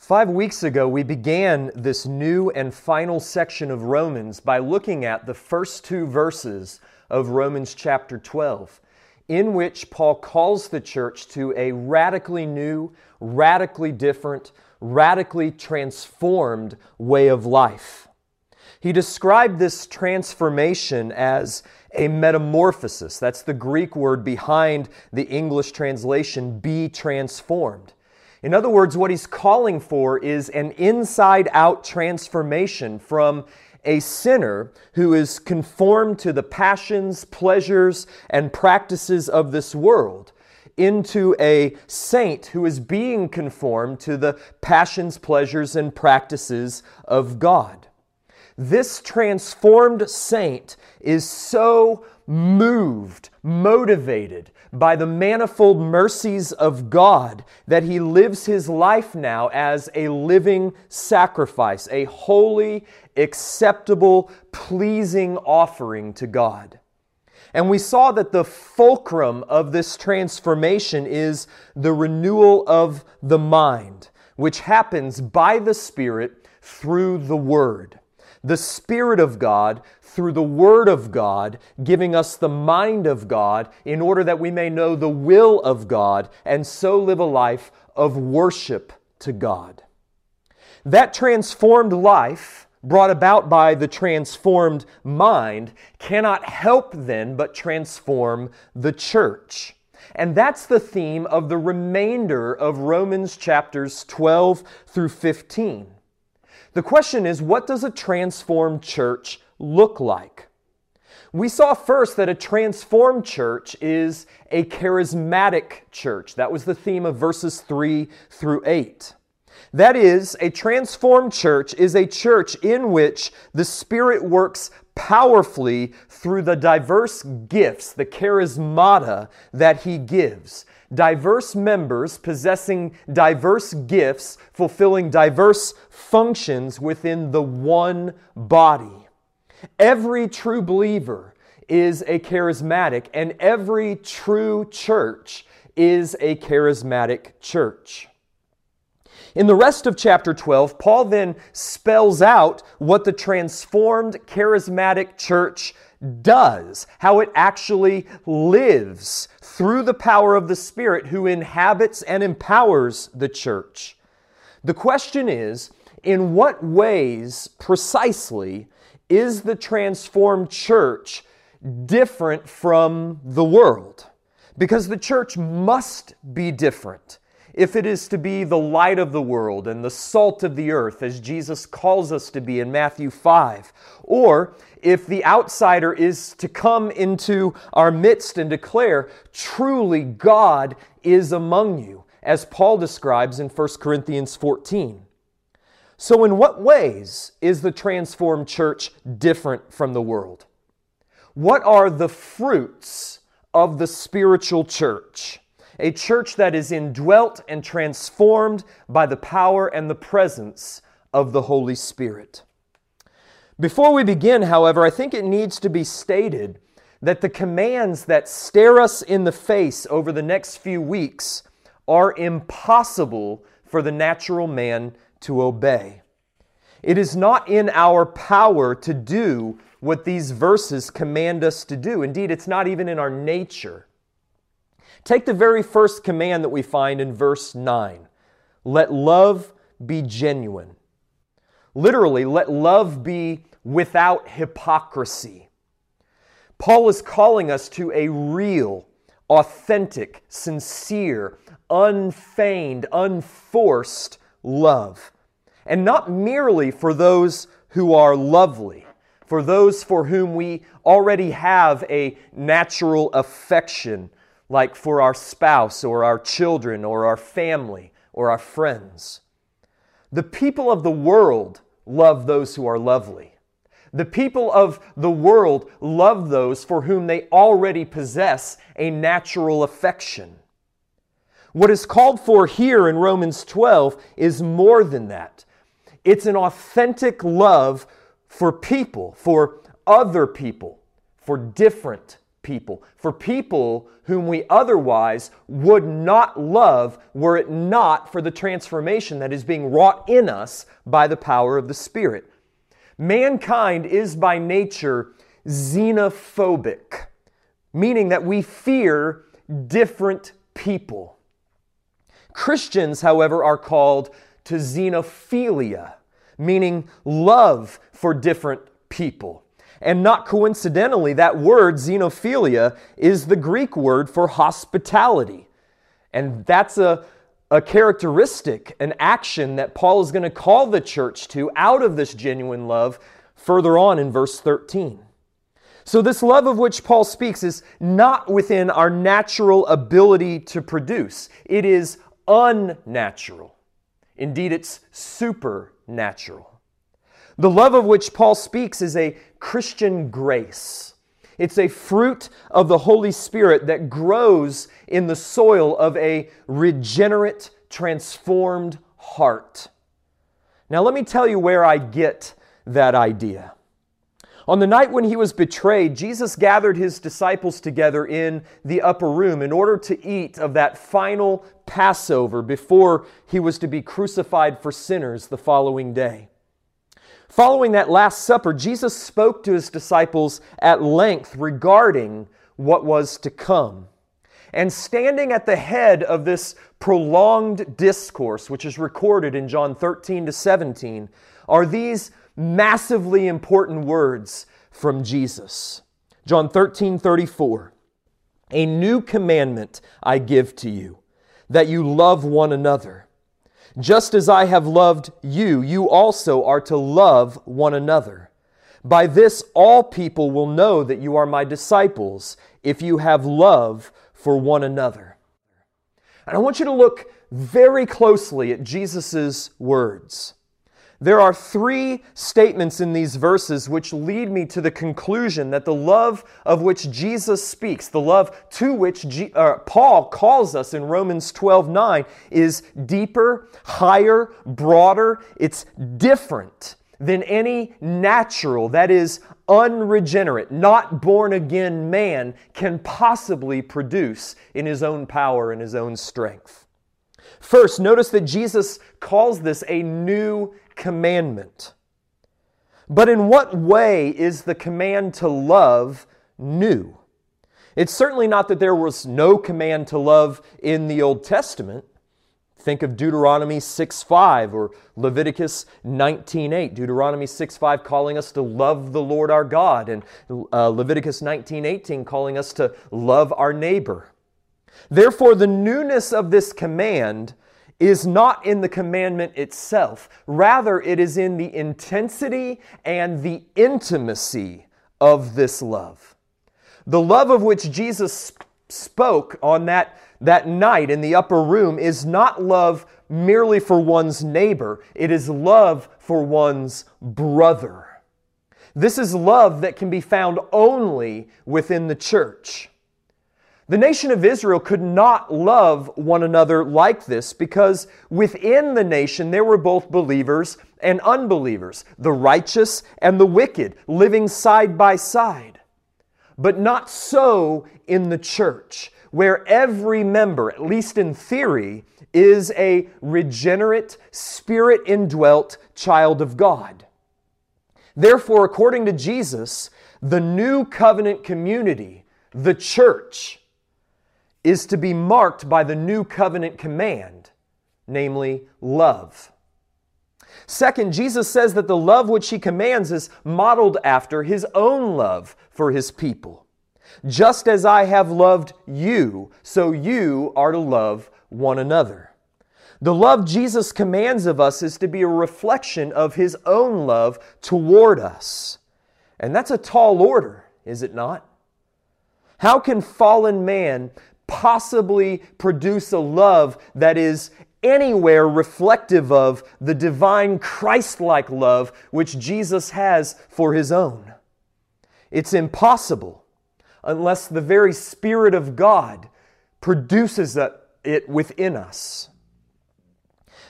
Five weeks ago, we began this new and final section of Romans by looking at the first two verses of Romans chapter 12, in which Paul calls the church to a radically new, radically different, radically transformed way of life. He described this transformation as a metamorphosis. That's the Greek word behind the English translation, be transformed. In other words, what he's calling for is an inside out transformation from a sinner who is conformed to the passions, pleasures, and practices of this world into a saint who is being conformed to the passions, pleasures, and practices of God. This transformed saint is so moved, motivated by the manifold mercies of God that he lives his life now as a living sacrifice, a holy, acceptable, pleasing offering to God. And we saw that the fulcrum of this transformation is the renewal of the mind, which happens by the Spirit through the Word the Spirit of God through the Word of God, giving us the mind of God in order that we may know the will of God and so live a life of worship to God. That transformed life, brought about by the transformed mind, cannot help then but transform the church. And that's the theme of the remainder of Romans chapters 12 through 15. The question is what does a transformed church look like? We saw first that a transformed church is a charismatic church. That was the theme of verses 3 through 8. That is, a transformed church is a church in which the Spirit works powerfully through the diverse gifts, the charismata that He gives diverse members possessing diverse gifts, fulfilling diverse functions within the one body. Every true believer is a charismatic, and every true church is a charismatic church. In the rest of chapter 12, Paul then spells out what the transformed charismatic church does, how it actually lives through the power of the Spirit who inhabits and empowers the church. The question is in what ways precisely is the transformed church different from the world? Because the church must be different if it is to be the light of the world and the salt of the earth, as Jesus calls us to be in Matthew 5, or if the outsider is to come into our midst and declare, truly God is among you, as Paul describes in 1 Corinthians 14. So, in what ways is the transformed church different from the world? What are the fruits of the spiritual church? A church that is indwelt and transformed by the power and the presence of the Holy Spirit. Before we begin, however, I think it needs to be stated that the commands that stare us in the face over the next few weeks are impossible for the natural man to obey. It is not in our power to do what these verses command us to do. Indeed, it's not even in our nature. Take the very first command that we find in verse 9 let love be genuine. Literally, let love be without hypocrisy. Paul is calling us to a real, authentic, sincere, unfeigned, unforced love. And not merely for those who are lovely, for those for whom we already have a natural affection, like for our spouse or our children or our family or our friends. The people of the world love those who are lovely. The people of the world love those for whom they already possess a natural affection. What is called for here in Romans 12 is more than that. It's an authentic love for people, for other people, for different people, for people whom we otherwise would not love were it not for the transformation that is being wrought in us by the power of the Spirit. Mankind is by nature xenophobic, meaning that we fear different people. Christians, however, are called to xenophilia, meaning love for different people. And not coincidentally, that word, xenophilia, is the Greek word for hospitality. And that's a, a characteristic, an action that Paul is going to call the church to out of this genuine love further on in verse 13. So, this love of which Paul speaks is not within our natural ability to produce, it is unnatural. Indeed, it's supernatural. The love of which Paul speaks is a Christian grace. It's a fruit of the Holy Spirit that grows in the soil of a regenerate, transformed heart. Now, let me tell you where I get that idea. On the night when he was betrayed, Jesus gathered his disciples together in the upper room in order to eat of that final Passover before he was to be crucified for sinners the following day. Following that Last Supper, Jesus spoke to his disciples at length regarding what was to come. And standing at the head of this prolonged discourse, which is recorded in John 13 to 17, are these massively important words from Jesus. John 13 34. A new commandment I give to you, that you love one another. Just as I have loved you, you also are to love one another. By this, all people will know that you are my disciples, if you have love for one another. And I want you to look very closely at Jesus' words. There are three statements in these verses which lead me to the conclusion that the love of which Jesus speaks, the love to which G- uh, Paul calls us in Romans 12 9, is deeper, higher, broader. It's different than any natural, that is, unregenerate, not born again man can possibly produce in his own power and his own strength. First, notice that Jesus calls this a new commandment. But in what way is the command to love new? It's certainly not that there was no command to love in the Old Testament. Think of Deuteronomy 6:5 or Leviticus 19:8. Deuteronomy 6:5 calling us to love the Lord our God and uh, Leviticus 19:18 calling us to love our neighbor. Therefore the newness of this command is not in the commandment itself. Rather, it is in the intensity and the intimacy of this love. The love of which Jesus spoke on that, that night in the upper room is not love merely for one's neighbor, it is love for one's brother. This is love that can be found only within the church. The nation of Israel could not love one another like this because within the nation there were both believers and unbelievers, the righteous and the wicked, living side by side. But not so in the church, where every member, at least in theory, is a regenerate, spirit indwelt child of God. Therefore, according to Jesus, the new covenant community, the church, is to be marked by the new covenant command, namely love. Second, Jesus says that the love which he commands is modeled after his own love for his people. Just as I have loved you, so you are to love one another. The love Jesus commands of us is to be a reflection of his own love toward us. And that's a tall order, is it not? How can fallen man possibly produce a love that is anywhere reflective of the divine Christ like love which Jesus has for his own. It's impossible unless the very Spirit of God produces it within us.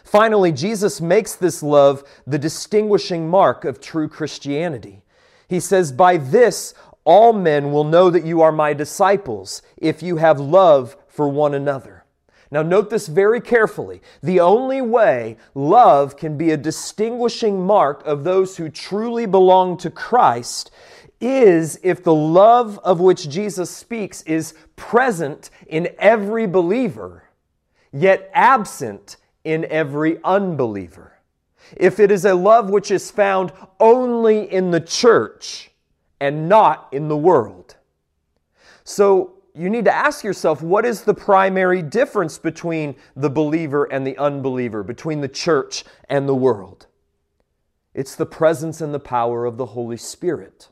Finally, Jesus makes this love the distinguishing mark of true Christianity. He says, By this all men will know that you are my disciples if you have love for one another. Now, note this very carefully. The only way love can be a distinguishing mark of those who truly belong to Christ is if the love of which Jesus speaks is present in every believer, yet absent in every unbeliever. If it is a love which is found only in the church and not in the world. So, you need to ask yourself what is the primary difference between the believer and the unbeliever, between the church and the world? It's the presence and the power of the Holy Spirit.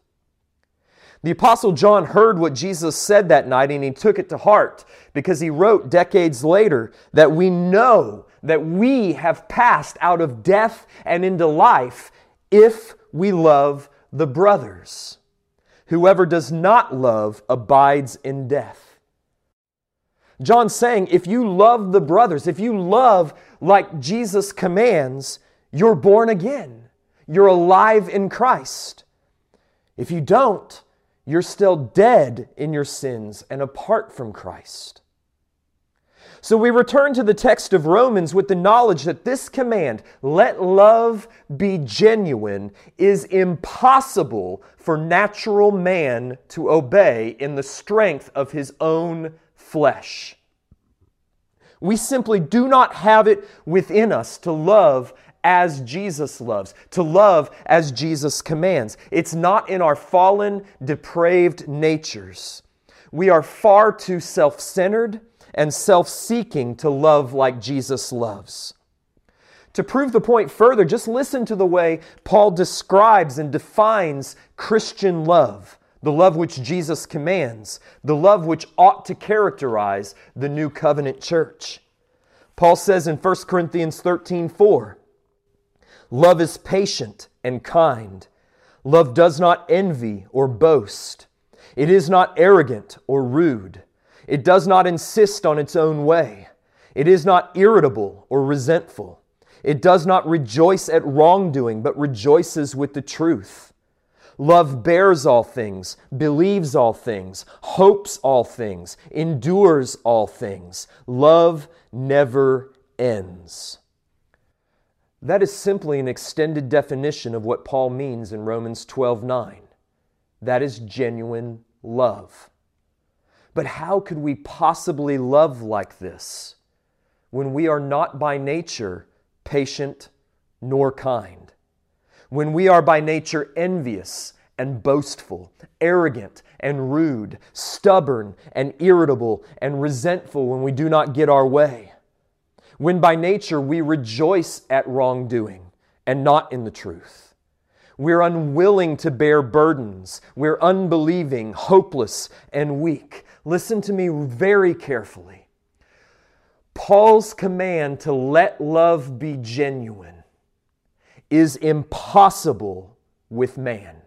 The Apostle John heard what Jesus said that night and he took it to heart because he wrote decades later that we know that we have passed out of death and into life if we love the brothers. Whoever does not love abides in death. John's saying if you love the brothers, if you love like Jesus commands, you're born again. You're alive in Christ. If you don't, you're still dead in your sins and apart from Christ. So we return to the text of Romans with the knowledge that this command, let love be genuine, is impossible for natural man to obey in the strength of his own flesh. We simply do not have it within us to love as Jesus loves, to love as Jesus commands. It's not in our fallen, depraved natures. We are far too self centered and self seeking to love like Jesus loves. To prove the point further, just listen to the way Paul describes and defines Christian love, the love which Jesus commands, the love which ought to characterize the new covenant church. Paul says in 1 Corinthians 13 4, Love is patient and kind. Love does not envy or boast. It is not arrogant or rude. It does not insist on its own way. It is not irritable or resentful. It does not rejoice at wrongdoing, but rejoices with the truth. Love bears all things, believes all things, hopes all things, endures all things. Love never ends. That is simply an extended definition of what Paul means in Romans 12 9. That is genuine love. But how could we possibly love like this when we are not by nature patient nor kind? When we are by nature envious and boastful, arrogant and rude, stubborn and irritable and resentful when we do not get our way? when by nature we rejoice at wrongdoing and not in the truth. We're unwilling to bear burdens. We're unbelieving, hopeless, and weak. Listen to me very carefully. Paul's command to let love be genuine is impossible with man.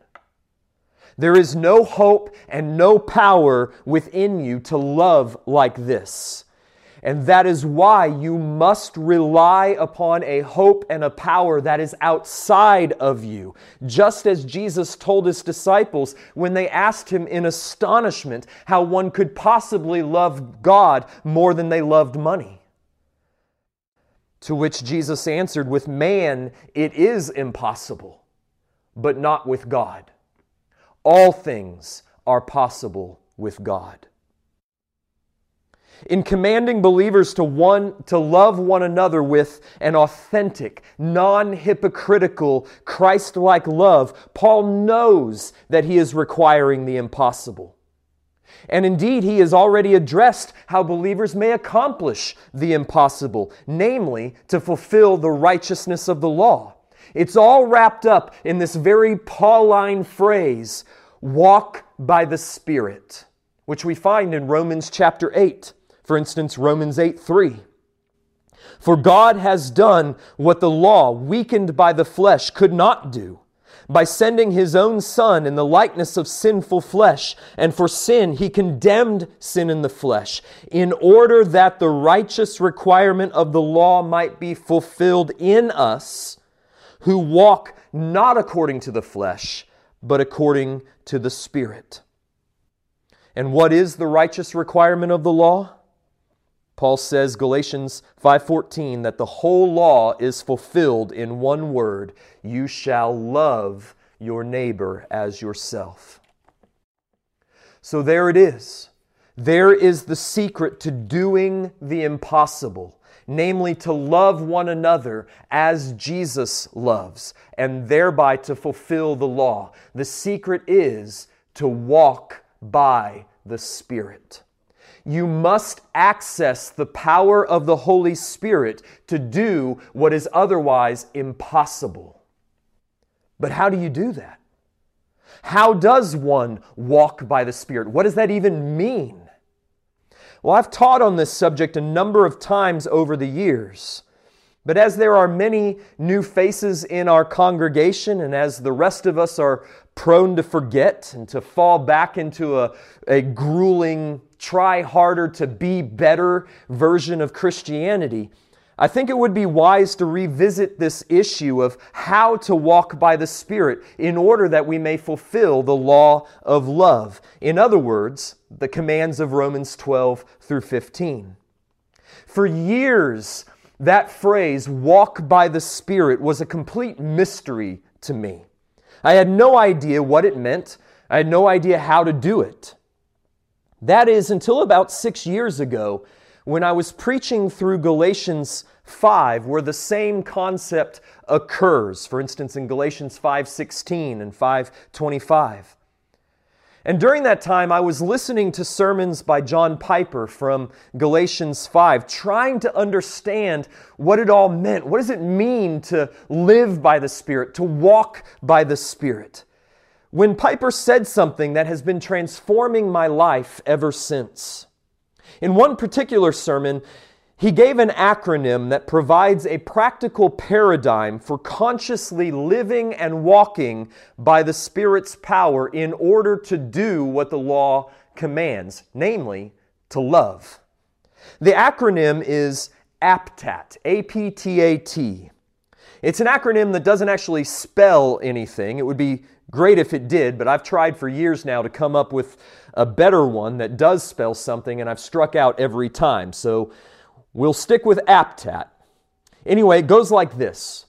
There is no hope and no power within you to love like this. And that is why you must rely upon a hope and a power that is outside of you. Just as Jesus told his disciples when they asked him in astonishment how one could possibly love God more than they loved money. To which Jesus answered, With man it is impossible, but not with God. All things are possible with God in commanding believers to one to love one another with an authentic, non-hypocritical, Christ-like love, Paul knows that he is requiring the impossible. And indeed, he has already addressed how believers may accomplish the impossible, namely, to fulfill the righteousness of the law. It's all wrapped up in this very Pauline phrase, walk by the Spirit, which we find in Romans chapter 8. For instance, Romans 8 3. For God has done what the law, weakened by the flesh, could not do by sending his own Son in the likeness of sinful flesh. And for sin, he condemned sin in the flesh, in order that the righteous requirement of the law might be fulfilled in us who walk not according to the flesh, but according to the Spirit. And what is the righteous requirement of the law? Paul says Galatians 5:14 that the whole law is fulfilled in one word, you shall love your neighbor as yourself. So there it is. There is the secret to doing the impossible, namely to love one another as Jesus loves, and thereby to fulfill the law. The secret is to walk by the Spirit. You must access the power of the Holy Spirit to do what is otherwise impossible. But how do you do that? How does one walk by the Spirit? What does that even mean? Well, I've taught on this subject a number of times over the years. But as there are many new faces in our congregation, and as the rest of us are prone to forget and to fall back into a, a grueling, try harder to be better version of Christianity, I think it would be wise to revisit this issue of how to walk by the Spirit in order that we may fulfill the law of love. In other words, the commands of Romans 12 through 15. For years, that phrase, walk by the Spirit, was a complete mystery to me. I had no idea what it meant, I had no idea how to do it. That is until about six years ago when I was preaching through Galatians 5 where the same concept occurs. For instance in Galatians 5:16 and 5:25 and during that time I was listening to sermons by John Piper from Galatians 5 trying to understand what it all meant. What does it mean to live by the spirit to walk by the spirit when Piper said something that has been transforming my life ever since in one particular sermon he gave an acronym that provides a practical paradigm for consciously living and walking by the Spirit's power in order to do what the law commands, namely, to love. The acronym is APTAT, A P T A T. It's an acronym that doesn't actually spell anything. It would be great if it did, but I've tried for years now to come up with a better one that does spell something, and I've struck out every time. So We'll stick with APTAT. Anyway, it goes like this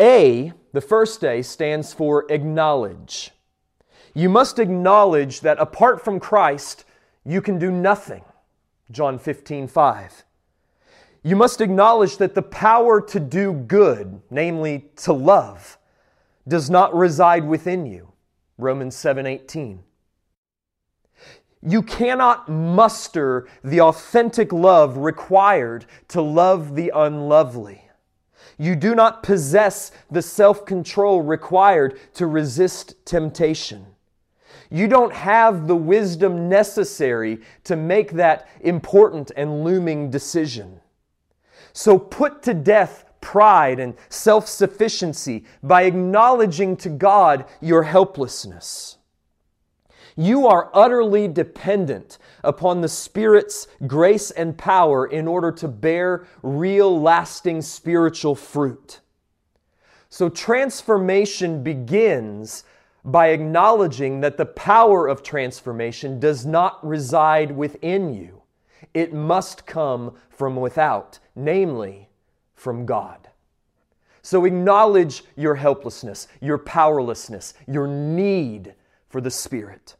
A, the first A, stands for acknowledge. You must acknowledge that apart from Christ, you can do nothing. John 15, 5. You must acknowledge that the power to do good, namely to love, does not reside within you. Romans 7, 18. You cannot muster the authentic love required to love the unlovely. You do not possess the self control required to resist temptation. You don't have the wisdom necessary to make that important and looming decision. So put to death pride and self sufficiency by acknowledging to God your helplessness. You are utterly dependent upon the Spirit's grace and power in order to bear real, lasting spiritual fruit. So, transformation begins by acknowledging that the power of transformation does not reside within you. It must come from without, namely from God. So, acknowledge your helplessness, your powerlessness, your need for the Spirit.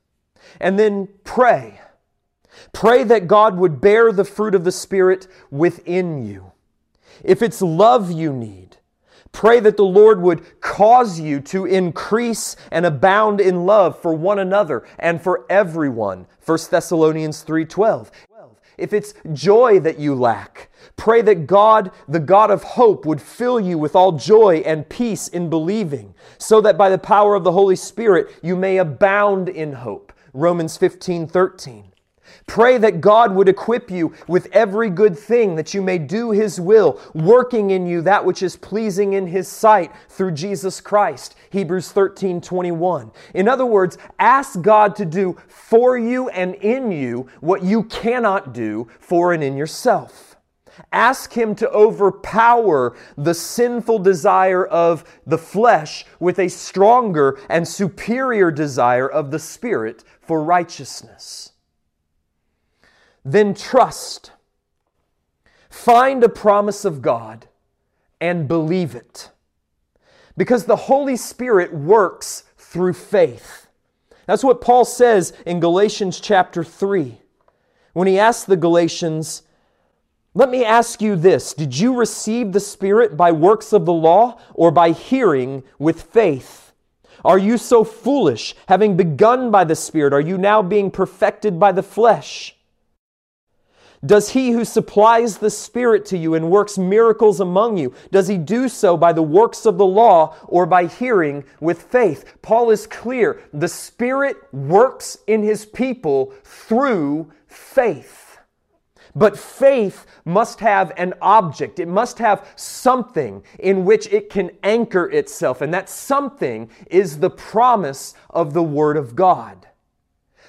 And then pray. Pray that God would bear the fruit of the Spirit within you. If it's love you need, pray that the Lord would cause you to increase and abound in love for one another and for everyone. 1 Thessalonians 3:12. If it's joy that you lack, pray that God, the God of hope, would fill you with all joy and peace in believing, so that by the power of the Holy Spirit you may abound in hope. Romans 15 13. Pray that God would equip you with every good thing that you may do His will, working in you that which is pleasing in His sight through Jesus Christ. Hebrews 13 21. In other words, ask God to do for you and in you what you cannot do for and in yourself. Ask Him to overpower the sinful desire of the flesh with a stronger and superior desire of the Spirit for righteousness. Then trust. Find a promise of God and believe it. Because the Holy Spirit works through faith. That's what Paul says in Galatians chapter 3 when he asks the Galatians, Let me ask you this Did you receive the Spirit by works of the law or by hearing with faith? Are you so foolish? Having begun by the Spirit, are you now being perfected by the flesh? Does he who supplies the Spirit to you and works miracles among you, does he do so by the works of the law or by hearing with faith? Paul is clear. The Spirit works in his people through faith. But faith must have an object. It must have something in which it can anchor itself. And that something is the promise of the Word of God.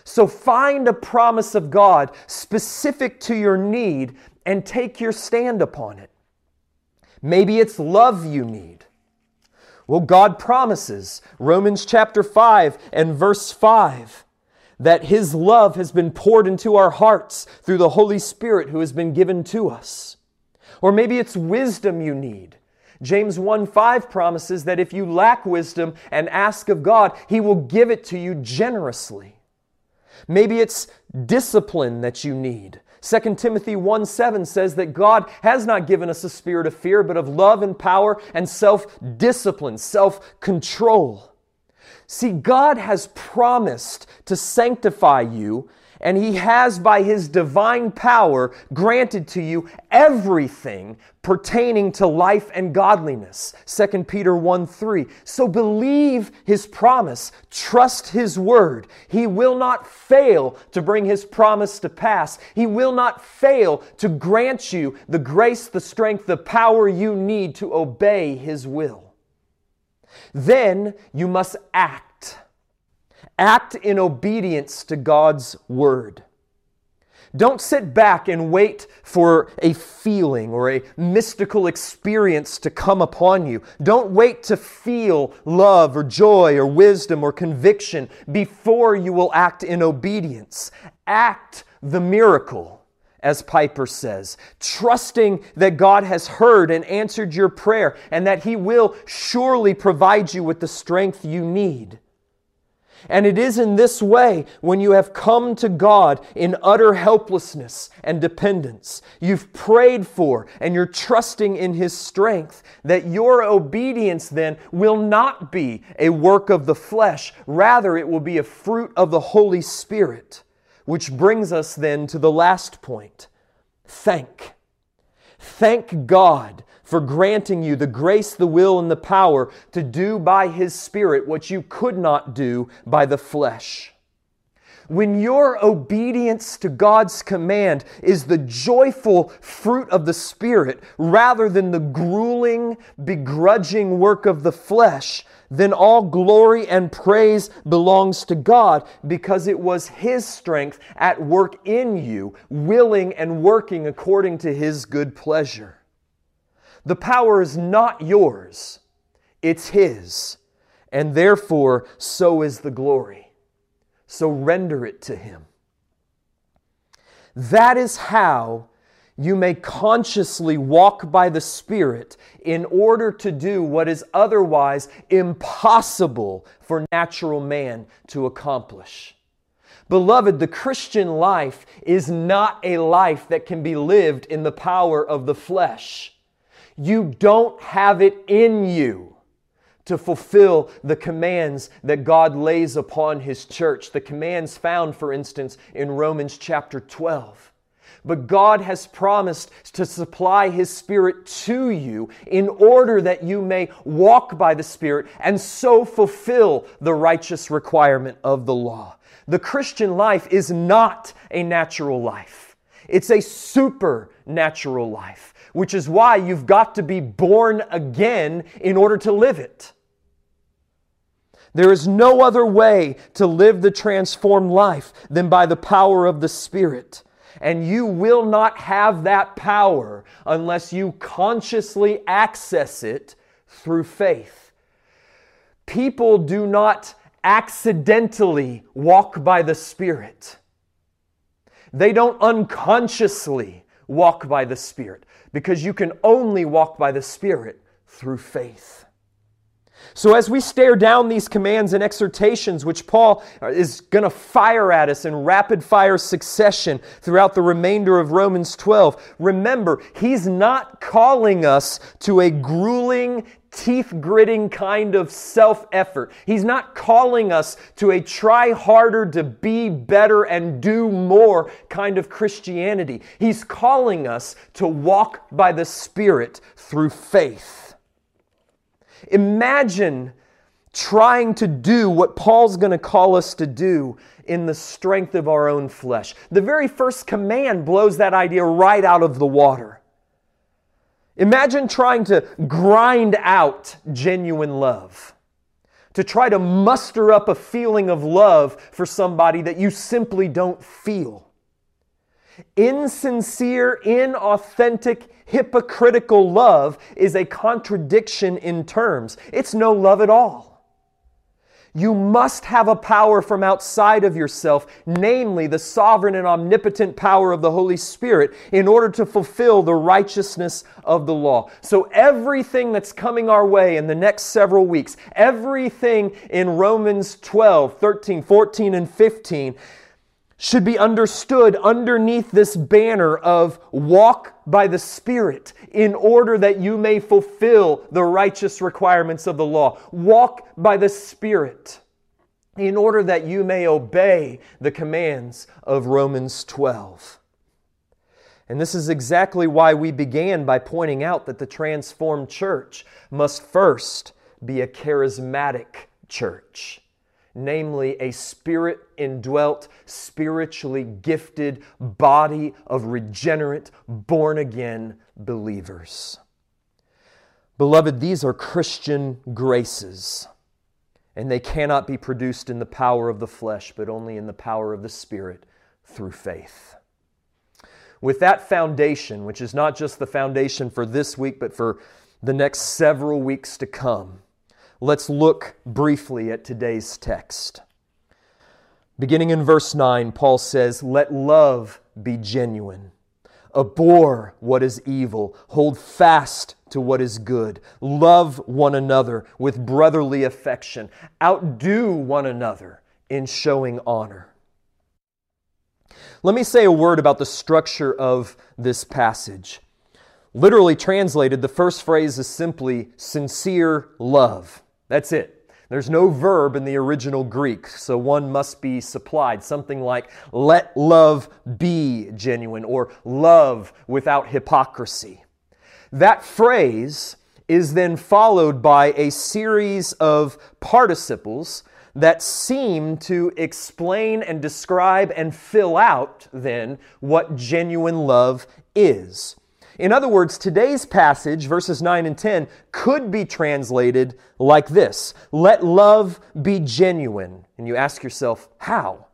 So find a promise of God specific to your need and take your stand upon it. Maybe it's love you need. Well, God promises, Romans chapter 5 and verse 5, that His love has been poured into our hearts through the Holy Spirit who has been given to us. Or maybe it's wisdom you need. James 1 5 promises that if you lack wisdom and ask of God, He will give it to you generously. Maybe it's discipline that you need. 2 Timothy 1 7 says that God has not given us a spirit of fear, but of love and power and self discipline, self control. See, God has promised to sanctify you and he has by his divine power granted to you everything pertaining to life and godliness. 2 peter 1 3 so believe his promise. Trust his word. He will not fail to bring his promise to pass. He will not fail to grant you the grace the strength the power you need to obey his will. Then you must act Act in obedience to God's word. Don't sit back and wait for a feeling or a mystical experience to come upon you. Don't wait to feel love or joy or wisdom or conviction before you will act in obedience. Act the miracle as Piper says, trusting that God has heard and answered your prayer and that He will surely provide you with the strength you need. And it is in this way when you have come to God in utter helplessness and dependence, you've prayed for and you're trusting in His strength, that your obedience then will not be a work of the flesh. Rather, it will be a fruit of the Holy Spirit. Which brings us then to the last point thank. Thank God for granting you the grace, the will, and the power to do by His Spirit what you could not do by the flesh. When your obedience to God's command is the joyful fruit of the Spirit rather than the grueling, begrudging work of the flesh, then all glory and praise belongs to God because it was His strength at work in you, willing and working according to His good pleasure. The power is not yours, it's His. And therefore, so is the glory. So render it to Him. That is how you may consciously walk by the Spirit in order to do what is otherwise impossible for natural man to accomplish. Beloved, the Christian life is not a life that can be lived in the power of the flesh. You don't have it in you to fulfill the commands that God lays upon His church. The commands found, for instance, in Romans chapter 12. But God has promised to supply His Spirit to you in order that you may walk by the Spirit and so fulfill the righteous requirement of the law. The Christian life is not a natural life, it's a supernatural life which is why you've got to be born again in order to live it. There is no other way to live the transformed life than by the power of the Spirit. And you will not have that power unless you consciously access it through faith. People do not accidentally walk by the Spirit. They don't unconsciously walk by the Spirit because you can only walk by the Spirit through faith. So, as we stare down these commands and exhortations, which Paul uh, is going to fire at us in rapid fire succession throughout the remainder of Romans 12, remember, he's not calling us to a grueling, teeth gritting kind of self effort. He's not calling us to a try harder to be better and do more kind of Christianity. He's calling us to walk by the Spirit through faith. Imagine trying to do what Paul's going to call us to do in the strength of our own flesh. The very first command blows that idea right out of the water. Imagine trying to grind out genuine love, to try to muster up a feeling of love for somebody that you simply don't feel. Insincere, inauthentic, hypocritical love is a contradiction in terms. It's no love at all. You must have a power from outside of yourself, namely the sovereign and omnipotent power of the Holy Spirit, in order to fulfill the righteousness of the law. So, everything that's coming our way in the next several weeks, everything in Romans 12, 13, 14, and 15, should be understood underneath this banner of walk by the Spirit in order that you may fulfill the righteous requirements of the law. Walk by the Spirit in order that you may obey the commands of Romans 12. And this is exactly why we began by pointing out that the transformed church must first be a charismatic church namely a spirit indwelt, spiritually gifted body of regenerate, born again believers. Beloved, these are Christian graces, and they cannot be produced in the power of the flesh, but only in the power of the Spirit through faith. With that foundation, which is not just the foundation for this week, but for the next several weeks to come, Let's look briefly at today's text. Beginning in verse 9, Paul says, Let love be genuine. Abhor what is evil. Hold fast to what is good. Love one another with brotherly affection. Outdo one another in showing honor. Let me say a word about the structure of this passage. Literally translated, the first phrase is simply sincere love. That's it. There's no verb in the original Greek, so one must be supplied. Something like, let love be genuine, or love without hypocrisy. That phrase is then followed by a series of participles that seem to explain and describe and fill out then what genuine love is. In other words, today's passage, verses 9 and 10, could be translated like this Let love be genuine. And you ask yourself, how?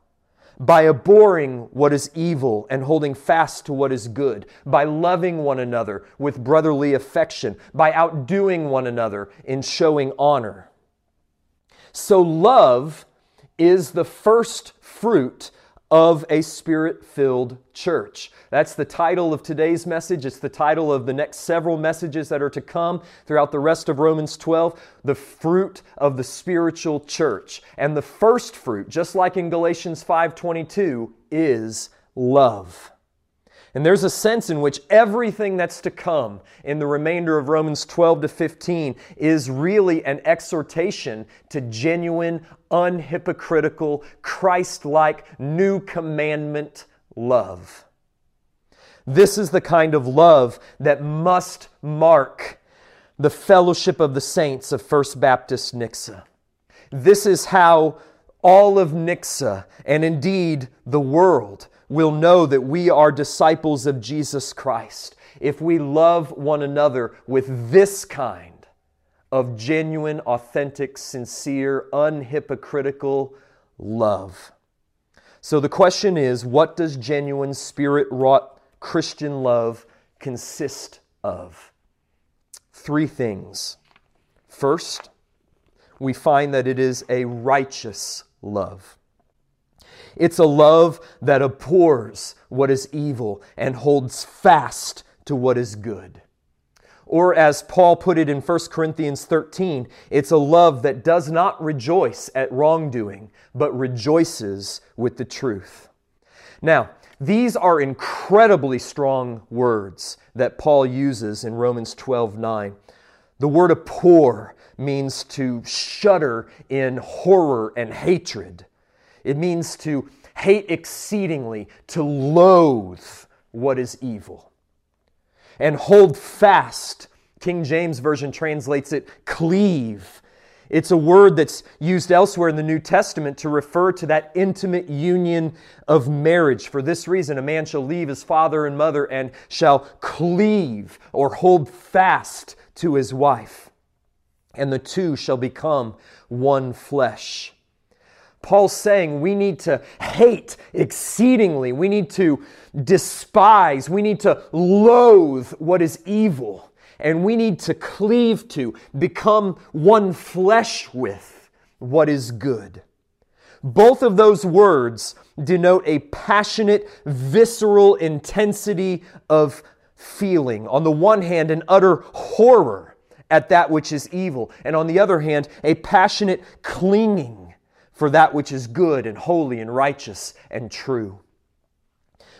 By abhorring what is evil and holding fast to what is good, by loving one another with brotherly affection, by outdoing one another in showing honor. So, love is the first fruit of a spirit filled church. That's the title of today's message. It's the title of the next several messages that are to come throughout the rest of Romans 12 the fruit of the spiritual church. And the first fruit, just like in Galatians 5:22, is love. And there's a sense in which everything that's to come in the remainder of Romans 12 to 15 is really an exhortation to genuine, unhypocritical, Christ like, new commandment love. This is the kind of love that must mark the fellowship of the saints of First Baptist Nixa. This is how all of Nixa, and indeed the world, will know that we are disciples of Jesus Christ if we love one another with this kind of genuine, authentic, sincere, unhypocritical love. So the question is what does genuine, spirit wrought Christian love consist of? Three things. First, we find that it is a righteous love. It's a love that abhors what is evil and holds fast to what is good. Or, as Paul put it in 1 Corinthians 13, it's a love that does not rejoice at wrongdoing, but rejoices with the truth. Now, these are incredibly strong words that Paul uses in Romans 12 9. The word abhor means to shudder in horror and hatred. It means to hate exceedingly, to loathe what is evil and hold fast. King James Version translates it cleave. It's a word that's used elsewhere in the New Testament to refer to that intimate union of marriage. For this reason, a man shall leave his father and mother and shall cleave or hold fast to his wife, and the two shall become one flesh. Paul's saying we need to hate exceedingly. We need to despise. We need to loathe what is evil. And we need to cleave to, become one flesh with what is good. Both of those words denote a passionate, visceral intensity of feeling. On the one hand, an utter horror at that which is evil, and on the other hand, a passionate clinging for that which is good and holy and righteous and true.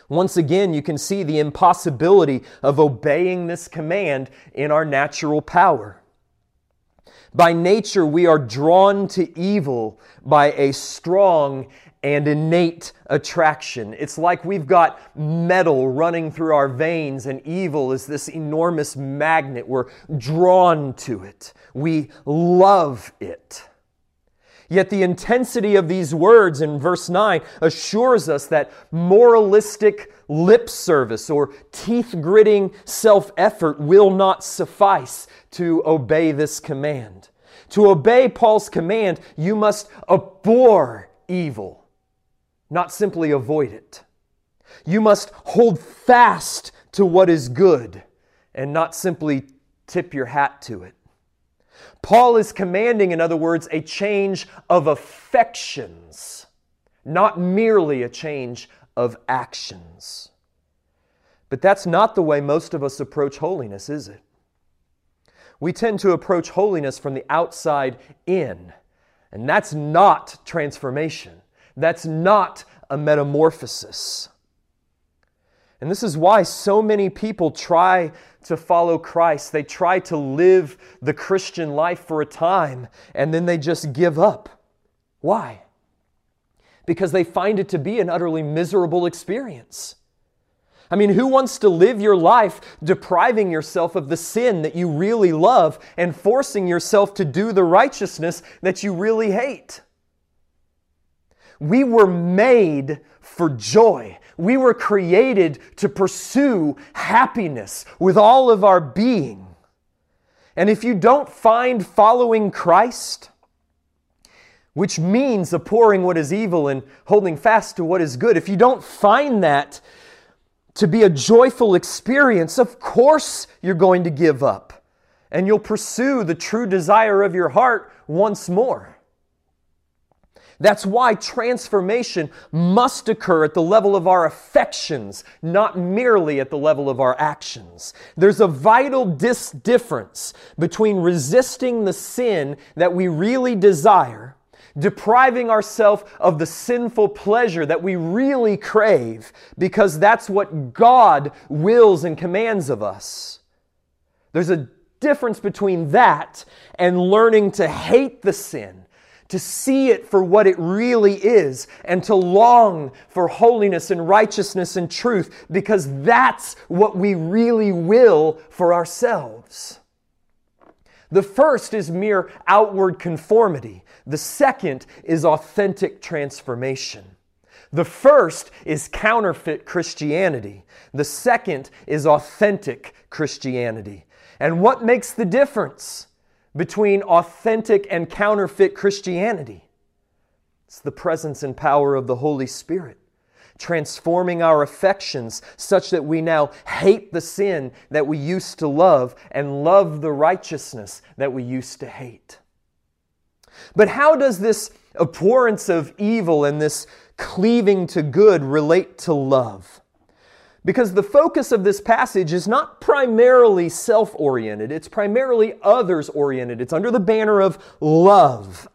Once again, you can see the impossibility of obeying this command in our natural power. By nature, we are drawn to evil by a strong and innate attraction. It's like we've got metal running through our veins, and evil is this enormous magnet. We're drawn to it, we love it. Yet the intensity of these words in verse 9 assures us that moralistic lip service or teeth gritting self effort will not suffice to obey this command. To obey Paul's command, you must abhor evil, not simply avoid it. You must hold fast to what is good and not simply tip your hat to it. Paul is commanding, in other words, a change of affections, not merely a change of actions. But that's not the way most of us approach holiness, is it? We tend to approach holiness from the outside in, and that's not transformation. That's not a metamorphosis. And this is why so many people try to follow Christ. They try to live the Christian life for a time and then they just give up. Why? Because they find it to be an utterly miserable experience. I mean, who wants to live your life depriving yourself of the sin that you really love and forcing yourself to do the righteousness that you really hate? We were made for joy. We were created to pursue happiness with all of our being. And if you don't find following Christ, which means abhorring what is evil and holding fast to what is good, if you don't find that to be a joyful experience, of course you're going to give up and you'll pursue the true desire of your heart once more. That's why transformation must occur at the level of our affections, not merely at the level of our actions. There's a vital dis- difference between resisting the sin that we really desire, depriving ourselves of the sinful pleasure that we really crave, because that's what God wills and commands of us. There's a difference between that and learning to hate the sin to see it for what it really is, and to long for holiness and righteousness and truth, because that's what we really will for ourselves. The first is mere outward conformity, the second is authentic transformation. The first is counterfeit Christianity. The second is authentic Christianity. And what makes the difference? Between authentic and counterfeit Christianity. It's the presence and power of the Holy Spirit, transforming our affections such that we now hate the sin that we used to love and love the righteousness that we used to hate. But how does this abhorrence of evil and this cleaving to good relate to love? Because the focus of this passage is not primarily self oriented, it's primarily others oriented. It's under the banner of love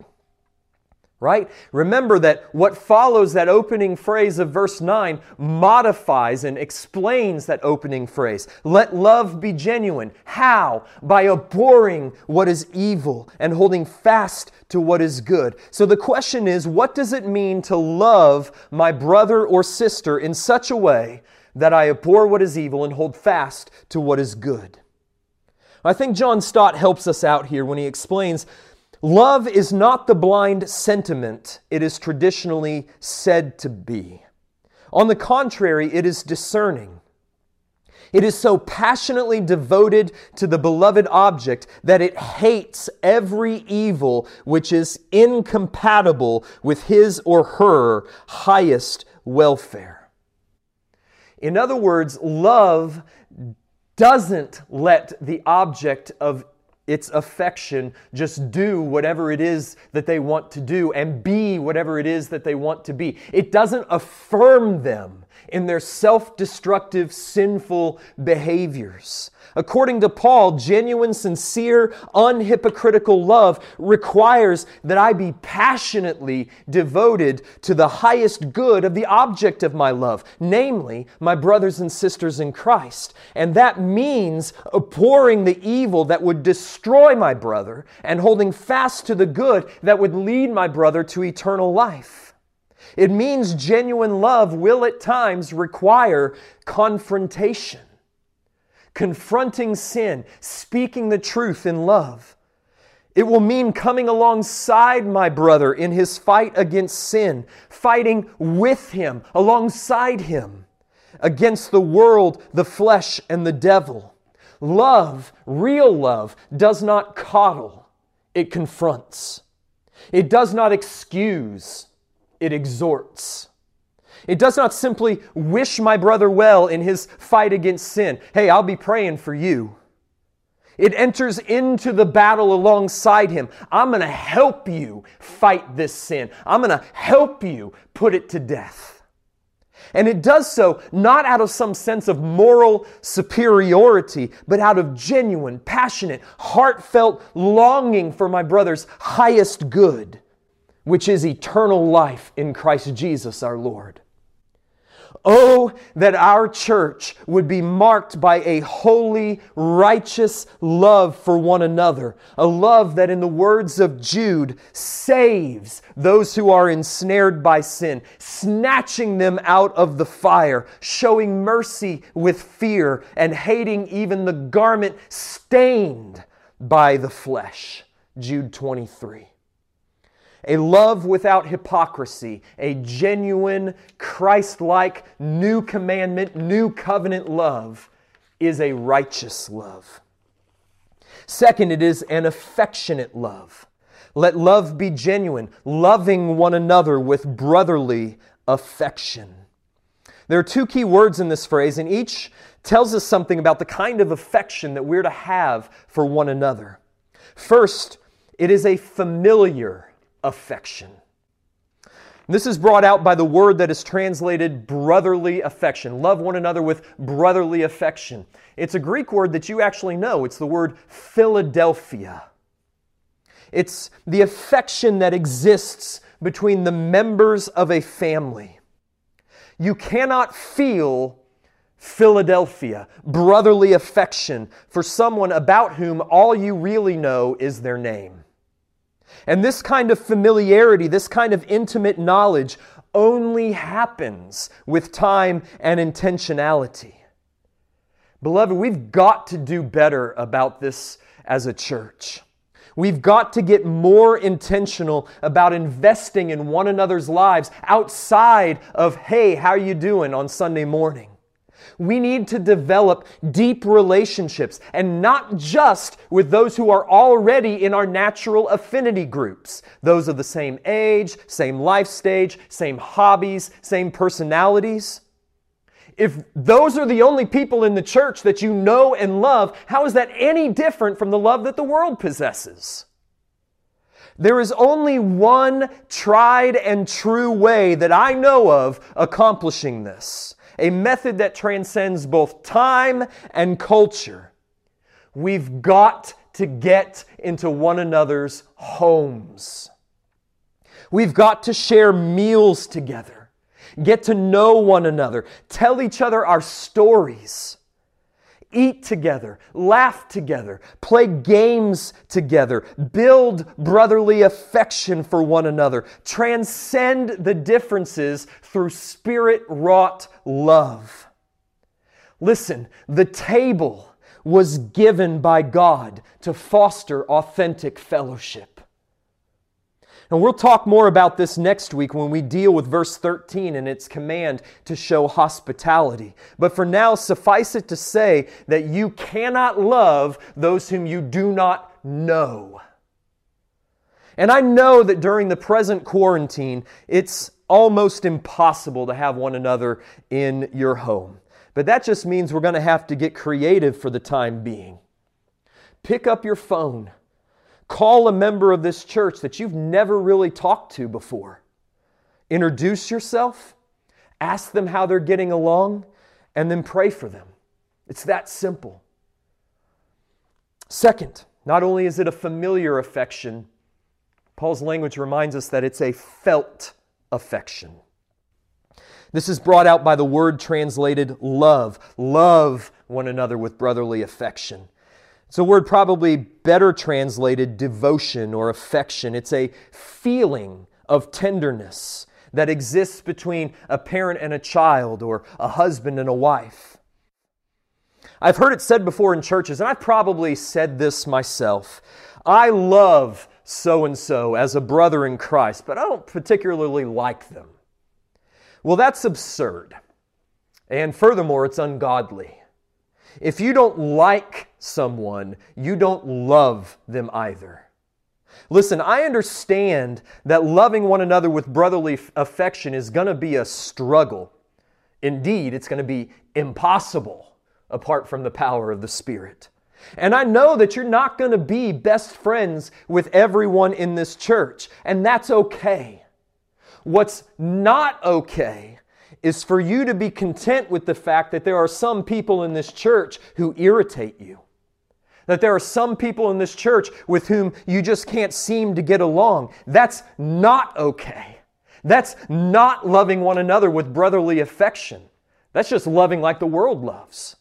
right? Remember that what follows that opening phrase of verse 9 modifies and explains that opening phrase. Let love be genuine. How? By abhorring what is evil and holding fast to what is good. So the question is what does it mean to love my brother or sister in such a way that I abhor what is evil and hold fast to what is good? I think John Stott helps us out here when he explains Love is not the blind sentiment it is traditionally said to be. On the contrary, it is discerning. It is so passionately devoted to the beloved object that it hates every evil which is incompatible with his or her highest welfare. In other words, love doesn't let the object of its affection just do whatever it is that they want to do and be whatever it is that they want to be. It doesn't affirm them in their self destructive, sinful behaviors. According to Paul, genuine, sincere, unhypocritical love requires that I be passionately devoted to the highest good of the object of my love, namely my brothers and sisters in Christ. And that means abhorring the evil that would destroy my brother and holding fast to the good that would lead my brother to eternal life. It means genuine love will at times require confrontation confronting sin, speaking the truth in love. It will mean coming alongside my brother in his fight against sin, fighting with him, alongside him, against the world, the flesh, and the devil. Love, real love, does not coddle, it confronts. It does not excuse, it exhorts. It does not simply wish my brother well in his fight against sin. Hey, I'll be praying for you. It enters into the battle alongside him. I'm going to help you fight this sin. I'm going to help you put it to death. And it does so not out of some sense of moral superiority, but out of genuine, passionate, heartfelt longing for my brother's highest good, which is eternal life in Christ Jesus our Lord. Oh, that our church would be marked by a holy, righteous love for one another. A love that, in the words of Jude, saves those who are ensnared by sin, snatching them out of the fire, showing mercy with fear, and hating even the garment stained by the flesh. Jude 23 a love without hypocrisy, a genuine, Christ like, new commandment, new covenant love is a righteous love. Second, it is an affectionate love. Let love be genuine, loving one another with brotherly affection. There are two key words in this phrase, and each tells us something about the kind of affection that we're to have for one another. First, it is a familiar affection. This is brought out by the word that is translated brotherly affection. Love one another with brotherly affection. It's a Greek word that you actually know. It's the word Philadelphia. It's the affection that exists between the members of a family. You cannot feel Philadelphia, brotherly affection for someone about whom all you really know is their name. And this kind of familiarity, this kind of intimate knowledge only happens with time and intentionality. Beloved, we've got to do better about this as a church. We've got to get more intentional about investing in one another's lives outside of, hey, how are you doing on Sunday morning? We need to develop deep relationships and not just with those who are already in our natural affinity groups. Those of the same age, same life stage, same hobbies, same personalities. If those are the only people in the church that you know and love, how is that any different from the love that the world possesses? There is only one tried and true way that I know of accomplishing this, a method that transcends both time and culture. We've got to get into one another's homes. We've got to share meals together, get to know one another, tell each other our stories eat together, laugh together, play games together, build brotherly affection for one another, transcend the differences through spirit wrought love. Listen, the table was given by God to foster authentic fellowship. And we'll talk more about this next week when we deal with verse 13 and its command to show hospitality. But for now, suffice it to say that you cannot love those whom you do not know. And I know that during the present quarantine, it's almost impossible to have one another in your home. But that just means we're going to have to get creative for the time being. Pick up your phone Call a member of this church that you've never really talked to before. Introduce yourself, ask them how they're getting along, and then pray for them. It's that simple. Second, not only is it a familiar affection, Paul's language reminds us that it's a felt affection. This is brought out by the word translated love. Love one another with brotherly affection. It's a word probably better translated devotion or affection. It's a feeling of tenderness that exists between a parent and a child or a husband and a wife. I've heard it said before in churches, and I've probably said this myself. I love so and so as a brother in Christ, but I don't particularly like them. Well, that's absurd. And furthermore, it's ungodly. If you don't like someone, you don't love them either. Listen, I understand that loving one another with brotherly affection is going to be a struggle. Indeed, it's going to be impossible apart from the power of the Spirit. And I know that you're not going to be best friends with everyone in this church, and that's okay. What's not okay is for you to be content with the fact that there are some people in this church who irritate you. That there are some people in this church with whom you just can't seem to get along. That's not okay. That's not loving one another with brotherly affection. That's just loving like the world loves.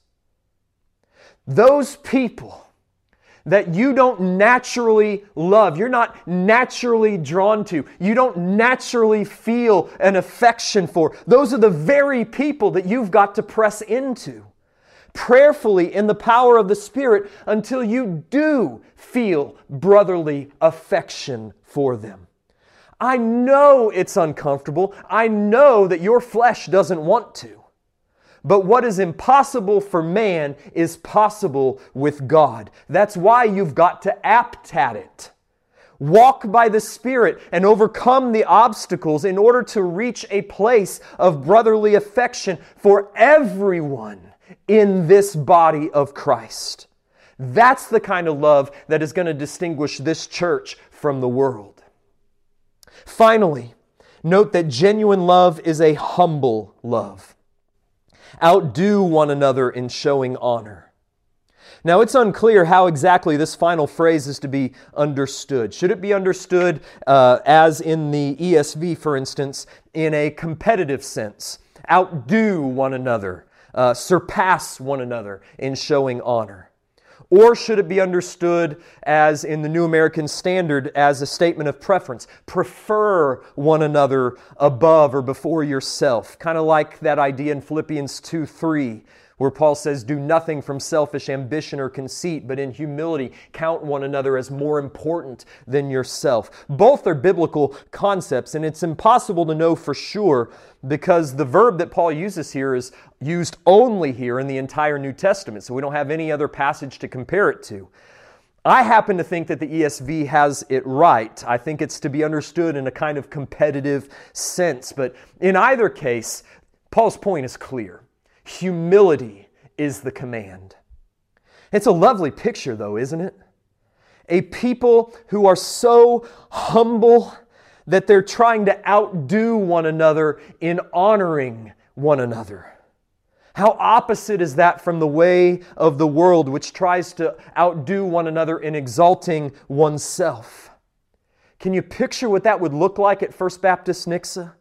Those people that you don't naturally love, you're not naturally drawn to, you don't naturally feel an affection for. Those are the very people that you've got to press into prayerfully in the power of the Spirit until you do feel brotherly affection for them. I know it's uncomfortable. I know that your flesh doesn't want to. But what is impossible for man is possible with God. That's why you've got to apt at it. Walk by the Spirit and overcome the obstacles in order to reach a place of brotherly affection for everyone in this body of Christ. That's the kind of love that is going to distinguish this church from the world. Finally, note that genuine love is a humble love outdo one another in showing honor. Now, it's unclear how exactly this final phrase is to be understood. Should it be understood, uh, as in the ESV, for instance, in a competitive sense? Outdo one another, uh, surpass one another in showing honor. Or should it be understood as in the New American Standard as a statement of preference? Prefer one another above or before yourself. Kind of like that idea in Philippians 2 3, where Paul says, Do nothing from selfish ambition or conceit, but in humility count one another as more important than yourself. Both are biblical concepts, and it's impossible to know for sure because the verb that Paul uses here is used only here in the entire New Testament, so we don't have any other passage to compare it to. I happen to think that the ESV has it right. I think it's to be understood in a kind of competitive sense. But in either case, Paul's point is clear. Humility is the command. It's a lovely picture, though, isn't it? A people who are so humble that they're trying to outdo one another in honoring one another. How opposite is that from the way of the world, which tries to outdo one another in exalting oneself? Can you picture what that would look like at First Baptist Nixa?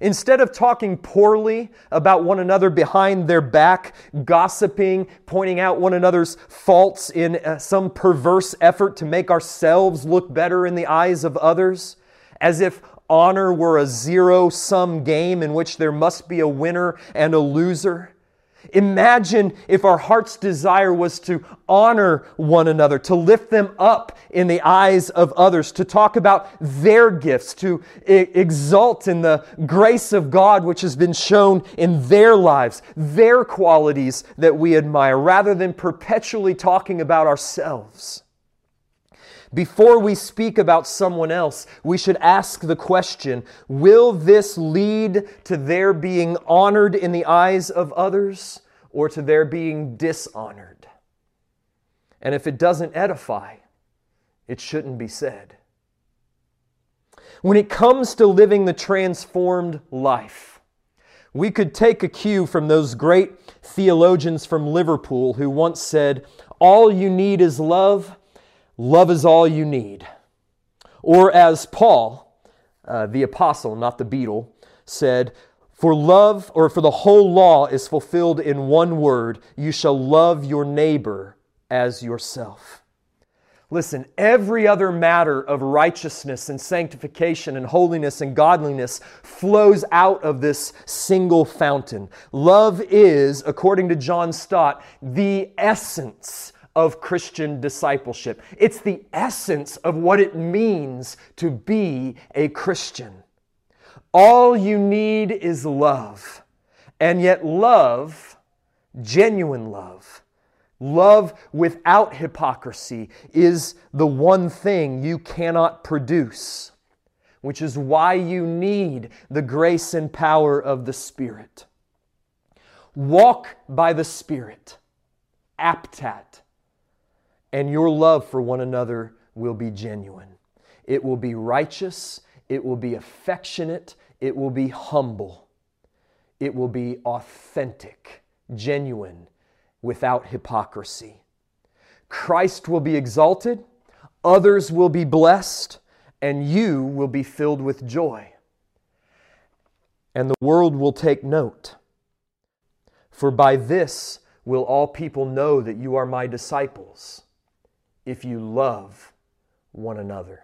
Instead of talking poorly about one another behind their back, gossiping, pointing out one another's faults in uh, some perverse effort to make ourselves look better in the eyes of others, as if honor were a zero sum game in which there must be a winner and a loser. Imagine if our heart's desire was to honor one another, to lift them up in the eyes of others, to talk about their gifts, to exult in the grace of God which has been shown in their lives, their qualities that we admire, rather than perpetually talking about ourselves. Before we speak about someone else, we should ask the question Will this lead to their being honored in the eyes of others or to their being dishonored? And if it doesn't edify, it shouldn't be said. When it comes to living the transformed life, we could take a cue from those great theologians from Liverpool who once said, All you need is love Love is all you need. Or as Paul, uh, the apostle, not the Beatle, said, For love, or for the whole law is fulfilled in one word you shall love your neighbor as yourself. Listen, every other matter of righteousness and sanctification and holiness and godliness flows out of this single fountain. Love is, according to John Stott, the essence of Christian discipleship. It's the essence of what it means to be a Christian. All you need is love. And yet, love, genuine love, love without hypocrisy, is the one thing you cannot produce, which is why you need the grace and power of the Spirit. Walk by the Spirit. Aptat and your love for one another will be genuine. It will be righteous, it will be affectionate, it will be humble, it will be authentic, genuine, without hypocrisy. Christ will be exalted, others will be blessed, and you will be filled with joy. And the world will take note. For by this will all people know that you are my disciples if you love one another.